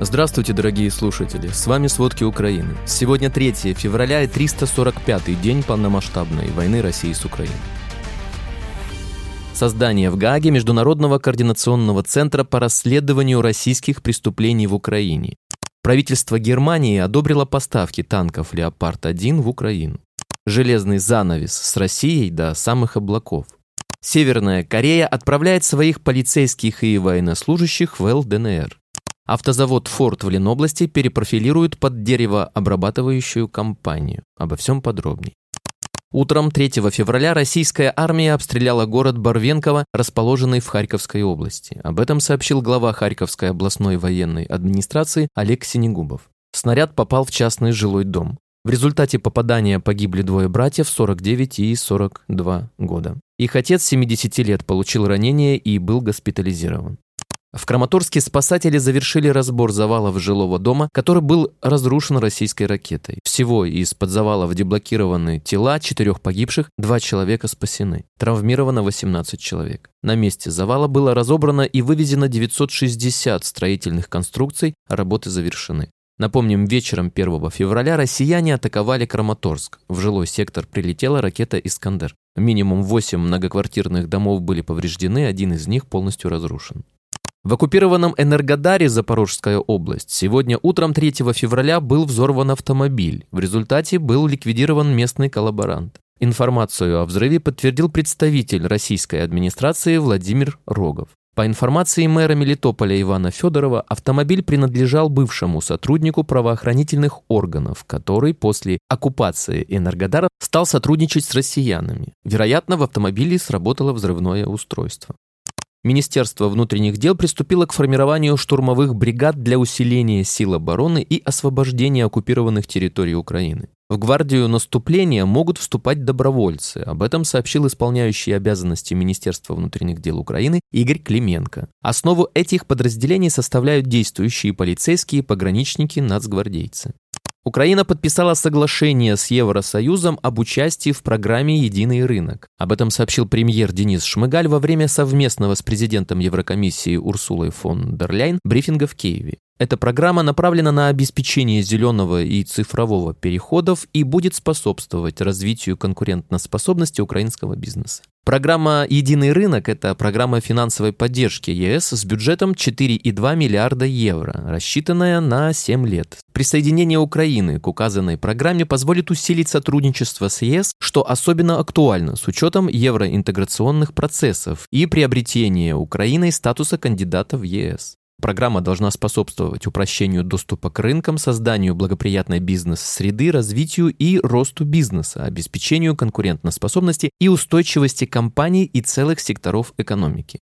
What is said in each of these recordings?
Здравствуйте, дорогие слушатели! С вами «Сводки Украины». Сегодня 3 февраля и 345-й день полномасштабной войны России с Украиной. Создание в Гааге Международного координационного центра по расследованию российских преступлений в Украине. Правительство Германии одобрило поставки танков «Леопард-1» в Украину. Железный занавес с Россией до самых облаков. Северная Корея отправляет своих полицейских и военнослужащих в ЛДНР. Автозавод «Форд» в Ленобласти перепрофилирует под деревообрабатывающую компанию. Обо всем подробней. Утром 3 февраля российская армия обстреляла город Барвенково, расположенный в Харьковской области. Об этом сообщил глава Харьковской областной военной администрации Олег Синегубов. Снаряд попал в частный жилой дом. В результате попадания погибли двое братьев 49 и 42 года. Их отец 70 лет получил ранение и был госпитализирован. В Краматорске спасатели завершили разбор завалов жилого дома, который был разрушен российской ракетой. Всего из-под завалов деблокированы тела четырех погибших, два человека спасены. Травмировано 18 человек. На месте завала было разобрано и вывезено 960 строительных конструкций, а работы завершены. Напомним, вечером 1 февраля россияне атаковали Краматорск. В жилой сектор прилетела ракета «Искандер». Минимум 8 многоквартирных домов были повреждены, один из них полностью разрушен. В оккупированном Энергодаре, Запорожская область, сегодня утром 3 февраля был взорван автомобиль. В результате был ликвидирован местный коллаборант. Информацию о взрыве подтвердил представитель российской администрации Владимир Рогов. По информации мэра Мелитополя Ивана Федорова, автомобиль принадлежал бывшему сотруднику правоохранительных органов, который после оккупации Энергодара стал сотрудничать с россиянами. Вероятно, в автомобиле сработало взрывное устройство. Министерство внутренних дел приступило к формированию штурмовых бригад для усиления сил обороны и освобождения оккупированных территорий Украины. В гвардию наступления могут вступать добровольцы. Об этом сообщил исполняющий обязанности Министерства внутренних дел Украины Игорь Клименко. Основу этих подразделений составляют действующие полицейские, пограничники, нацгвардейцы. Украина подписала соглашение с Евросоюзом об участии в программе «Единый рынок». Об этом сообщил премьер Денис Шмыгаль во время совместного с президентом Еврокомиссии Урсулой фон дер Ляйн брифинга в Киеве. Эта программа направлена на обеспечение зеленого и цифрового переходов и будет способствовать развитию конкурентоспособности украинского бизнеса. Программа «Единый рынок» — это программа финансовой поддержки ЕС с бюджетом 4,2 миллиарда евро, рассчитанная на 7 лет. Присоединение Украины к указанной программе позволит усилить сотрудничество с ЕС, что особенно актуально с учетом евроинтеграционных процессов и приобретения Украиной статуса кандидата в ЕС. Программа должна способствовать упрощению доступа к рынкам, созданию благоприятной бизнес-среды, развитию и росту бизнеса, обеспечению конкурентоспособности и устойчивости компаний и целых секторов экономики.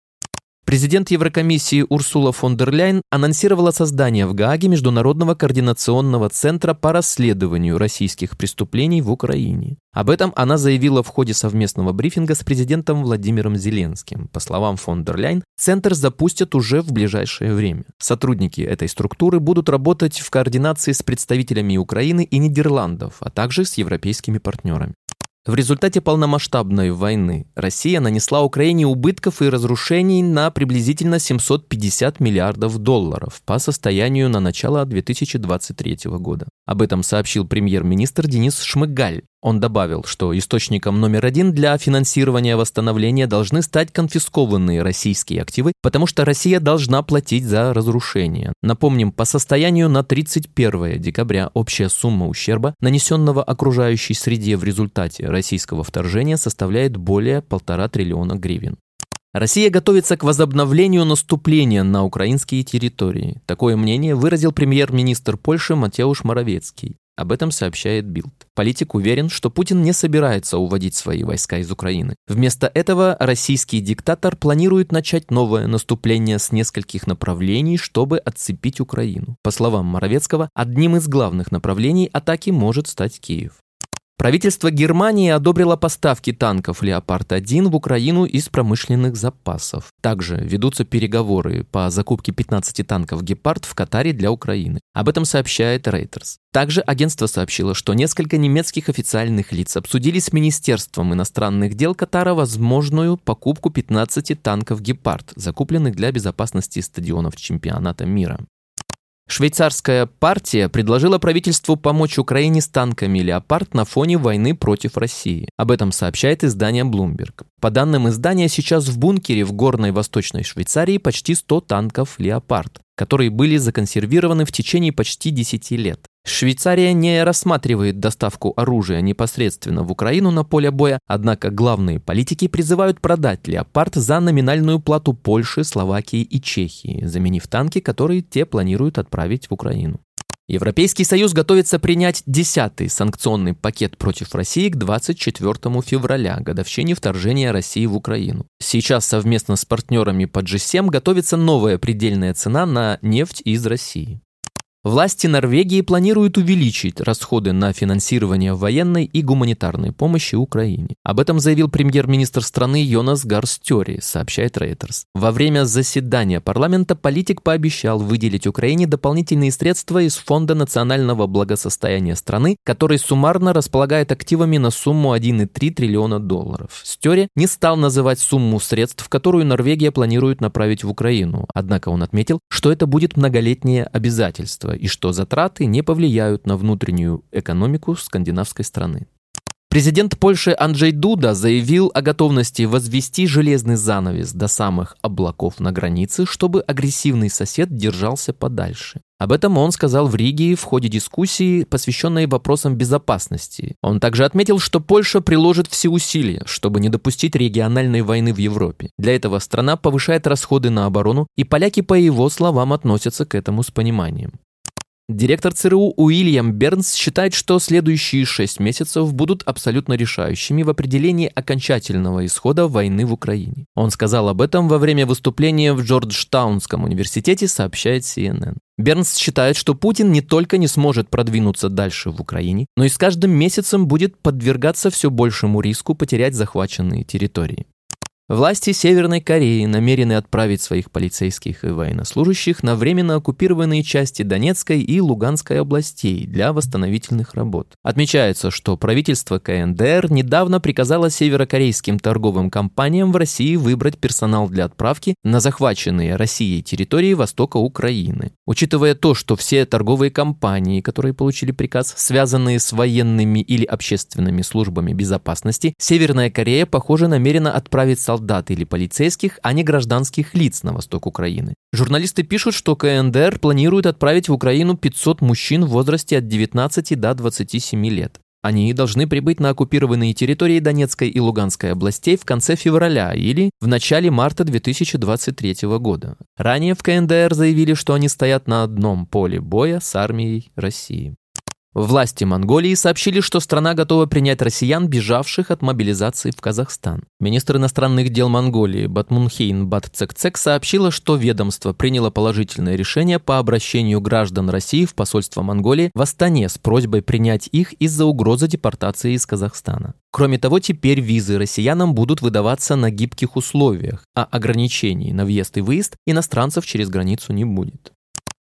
Президент Еврокомиссии Урсула фон дер Ляйн анонсировала создание в Гааге Международного координационного центра по расследованию российских преступлений в Украине. Об этом она заявила в ходе совместного брифинга с президентом Владимиром Зеленским. По словам фон дер Ляйн, центр запустят уже в ближайшее время. Сотрудники этой структуры будут работать в координации с представителями Украины и Нидерландов, а также с европейскими партнерами. В результате полномасштабной войны Россия нанесла Украине убытков и разрушений на приблизительно 750 миллиардов долларов по состоянию на начало 2023 года. Об этом сообщил премьер-министр Денис Шмыгаль. Он добавил, что источником номер один для финансирования восстановления должны стать конфискованные российские активы, потому что Россия должна платить за разрушение. Напомним, по состоянию на 31 декабря общая сумма ущерба, нанесенного окружающей среде в результате российского вторжения, составляет более полтора триллиона гривен. Россия готовится к возобновлению наступления на украинские территории. Такое мнение выразил премьер-министр Польши Матеуш Моровецкий. Об этом сообщает Билд. Политик уверен, что Путин не собирается уводить свои войска из Украины. Вместо этого российский диктатор планирует начать новое наступление с нескольких направлений, чтобы отцепить Украину. По словам Моровецкого, одним из главных направлений атаки может стать Киев. Правительство Германии одобрило поставки танков «Леопард-1» в Украину из промышленных запасов. Также ведутся переговоры по закупке 15 танков «Гепард» в Катаре для Украины. Об этом сообщает Reuters. Также агентство сообщило, что несколько немецких официальных лиц обсудили с Министерством иностранных дел Катара возможную покупку 15 танков «Гепард», закупленных для безопасности стадионов чемпионата мира. Швейцарская партия предложила правительству помочь Украине с танками «Леопард» на фоне войны против России. Об этом сообщает издание Bloomberg. По данным издания, сейчас в бункере в горной восточной Швейцарии почти 100 танков «Леопард», которые были законсервированы в течение почти 10 лет. Швейцария не рассматривает доставку оружия непосредственно в Украину на поле боя, однако главные политики призывают продать «Леопард» за номинальную плату Польши, Словакии и Чехии, заменив танки, которые те планируют отправить в Украину. Европейский Союз готовится принять десятый санкционный пакет против России к 24 февраля, годовщине вторжения России в Украину. Сейчас совместно с партнерами по G7 готовится новая предельная цена на нефть из России. Власти Норвегии планируют увеличить расходы на финансирование военной и гуманитарной помощи Украине. Об этом заявил премьер-министр страны Йонас Гарстери, сообщает Reuters. Во время заседания парламента политик пообещал выделить Украине дополнительные средства из Фонда национального благосостояния страны, который суммарно располагает активами на сумму 1,3 триллиона долларов. Стери не стал называть сумму средств, которую Норвегия планирует направить в Украину, однако он отметил, что это будет многолетнее обязательство и что затраты не повлияют на внутреннюю экономику скандинавской страны. Президент Польши Анджей Дуда заявил о готовности возвести железный занавес до самых облаков на границе, чтобы агрессивный сосед держался подальше. Об этом он сказал в Риге в ходе дискуссии, посвященной вопросам безопасности. Он также отметил, что Польша приложит все усилия, чтобы не допустить региональной войны в Европе. Для этого страна повышает расходы на оборону, и поляки, по его словам, относятся к этому с пониманием. Директор ЦРУ Уильям Бернс считает, что следующие шесть месяцев будут абсолютно решающими в определении окончательного исхода войны в Украине. Он сказал об этом во время выступления в Джорджтаунском университете, сообщает CNN. Бернс считает, что Путин не только не сможет продвинуться дальше в Украине, но и с каждым месяцем будет подвергаться все большему риску потерять захваченные территории. Власти Северной Кореи намерены отправить своих полицейских и военнослужащих на временно оккупированные части Донецкой и Луганской областей для восстановительных работ. Отмечается, что правительство КНДР недавно приказало северокорейским торговым компаниям в России выбрать персонал для отправки на захваченные Россией территории востока Украины. Учитывая то, что все торговые компании, которые получили приказ, связанные с военными или общественными службами безопасности, Северная Корея, похоже, намерена отправить солдат или полицейских, а не гражданских лиц на восток Украины. Журналисты пишут, что КНДР планирует отправить в Украину 500 мужчин в возрасте от 19 до 27 лет. Они должны прибыть на оккупированные территории Донецкой и Луганской областей в конце февраля или в начале марта 2023 года. Ранее в КНДР заявили, что они стоят на одном поле боя с армией России. Власти Монголии сообщили, что страна готова принять россиян, бежавших от мобилизации в Казахстан. Министр иностранных дел Монголии Батмунхейн Батцекцек сообщила, что ведомство приняло положительное решение по обращению граждан России в посольство Монголии в Астане с просьбой принять их из-за угрозы депортации из Казахстана. Кроме того, теперь визы россиянам будут выдаваться на гибких условиях, а ограничений на въезд и выезд иностранцев через границу не будет.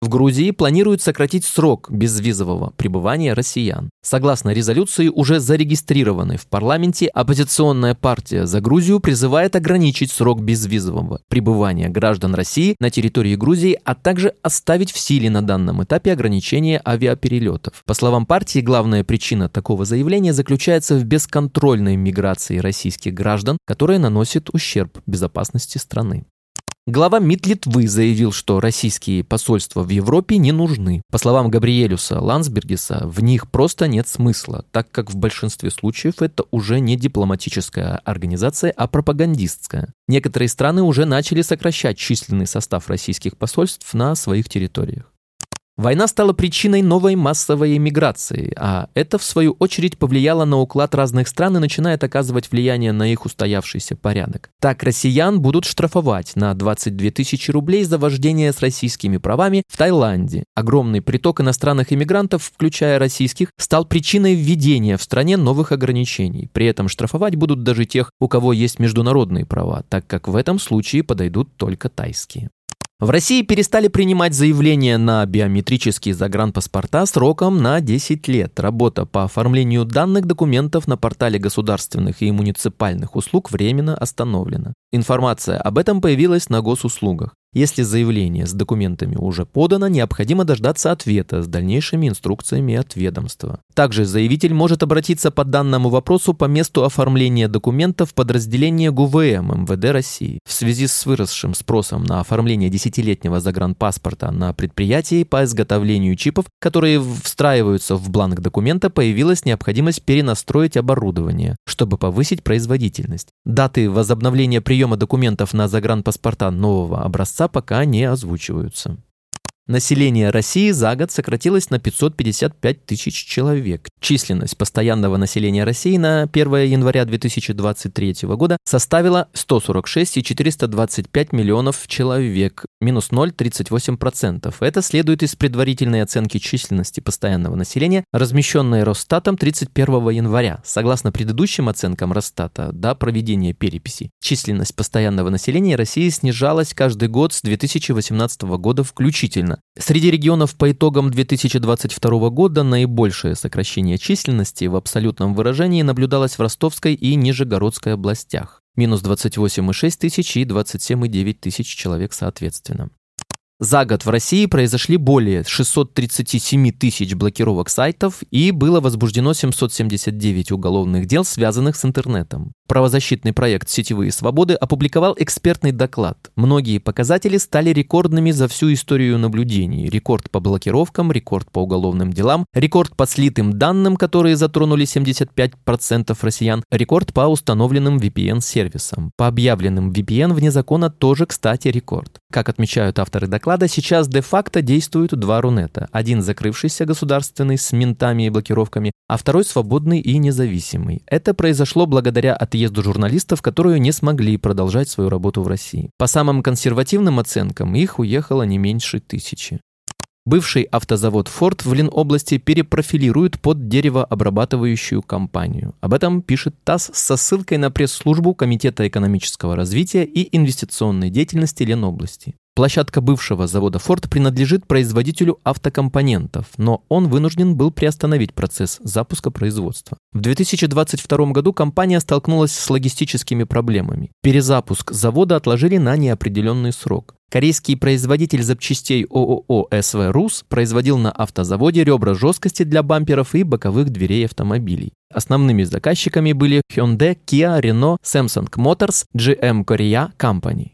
В Грузии планируют сократить срок безвизового пребывания россиян. Согласно резолюции, уже зарегистрированной в парламенте, оппозиционная партия «За Грузию» призывает ограничить срок безвизового пребывания граждан России на территории Грузии, а также оставить в силе на данном этапе ограничения авиаперелетов. По словам партии, главная причина такого заявления заключается в бесконтрольной миграции российских граждан, которая наносит ущерб безопасности страны. Глава МИД Литвы заявил, что российские посольства в Европе не нужны. По словам Габриэлюса Лансбергеса, в них просто нет смысла, так как в большинстве случаев это уже не дипломатическая организация, а пропагандистская. Некоторые страны уже начали сокращать численный состав российских посольств на своих территориях. Война стала причиной новой массовой эмиграции, а это, в свою очередь, повлияло на уклад разных стран и начинает оказывать влияние на их устоявшийся порядок. Так, россиян будут штрафовать на 22 тысячи рублей за вождение с российскими правами в Таиланде. Огромный приток иностранных иммигрантов, включая российских, стал причиной введения в стране новых ограничений. При этом штрафовать будут даже тех, у кого есть международные права, так как в этом случае подойдут только тайские. В России перестали принимать заявления на биометрические загранпаспорта сроком на 10 лет. Работа по оформлению данных документов на портале государственных и муниципальных услуг временно остановлена. Информация об этом появилась на госуслугах. Если заявление с документами уже подано, необходимо дождаться ответа с дальнейшими инструкциями от ведомства. Также заявитель может обратиться по данному вопросу по месту оформления документов подразделения ГУВМ МВД России. В связи с выросшим спросом на оформление десятилетнего загранпаспорта на предприятии по изготовлению чипов, которые встраиваются в бланк документа, появилась необходимость перенастроить оборудование, чтобы повысить производительность. Даты возобновления приема документов на загранпаспорта нового образца пока не озвучиваются. Население России за год сократилось на 555 тысяч человек. Численность постоянного населения России на 1 января 2023 года составила 146 и 425 миллионов человек, минус 0,38%. Это следует из предварительной оценки численности постоянного населения, размещенной Росстатом 31 января. Согласно предыдущим оценкам Росстата, до проведения переписи, численность постоянного населения России снижалась каждый год с 2018 года включительно региона. Среди регионов по итогам 2022 года наибольшее сокращение численности в абсолютном выражении наблюдалось в Ростовской и Нижегородской областях – минус 28,6 тысяч и 27,9 тысяч человек соответственно. За год в России произошли более 637 тысяч блокировок сайтов и было возбуждено 779 уголовных дел, связанных с интернетом. Правозащитный проект «Сетевые свободы» опубликовал экспертный доклад. Многие показатели стали рекордными за всю историю наблюдений. Рекорд по блокировкам, рекорд по уголовным делам, рекорд по слитым данным, которые затронули 75% россиян, рекорд по установленным VPN-сервисам. По объявленным VPN вне закона тоже, кстати, рекорд. Как отмечают авторы доклада, сейчас де-факто действуют два Рунета. Один закрывшийся государственный с ментами и блокировками, а второй свободный и независимый. Это произошло благодаря отъезду журналистов, которые не смогли продолжать свою работу в России. По самым консервативным оценкам, их уехало не меньше тысячи. Бывший автозавод «Форд» в Ленобласти перепрофилирует под деревообрабатывающую компанию. Об этом пишет ТАСС со ссылкой на пресс-службу Комитета экономического развития и инвестиционной деятельности Ленобласти. Площадка бывшего завода «Форд» принадлежит производителю автокомпонентов, но он вынужден был приостановить процесс запуска производства. В 2022 году компания столкнулась с логистическими проблемами. Перезапуск завода отложили на неопределенный срок. Корейский производитель запчастей ООО «СВ РУС» производил на автозаводе ребра жесткости для бамперов и боковых дверей автомобилей. Основными заказчиками были Hyundai, Kia, Renault, Samsung Motors, GM Korea Company.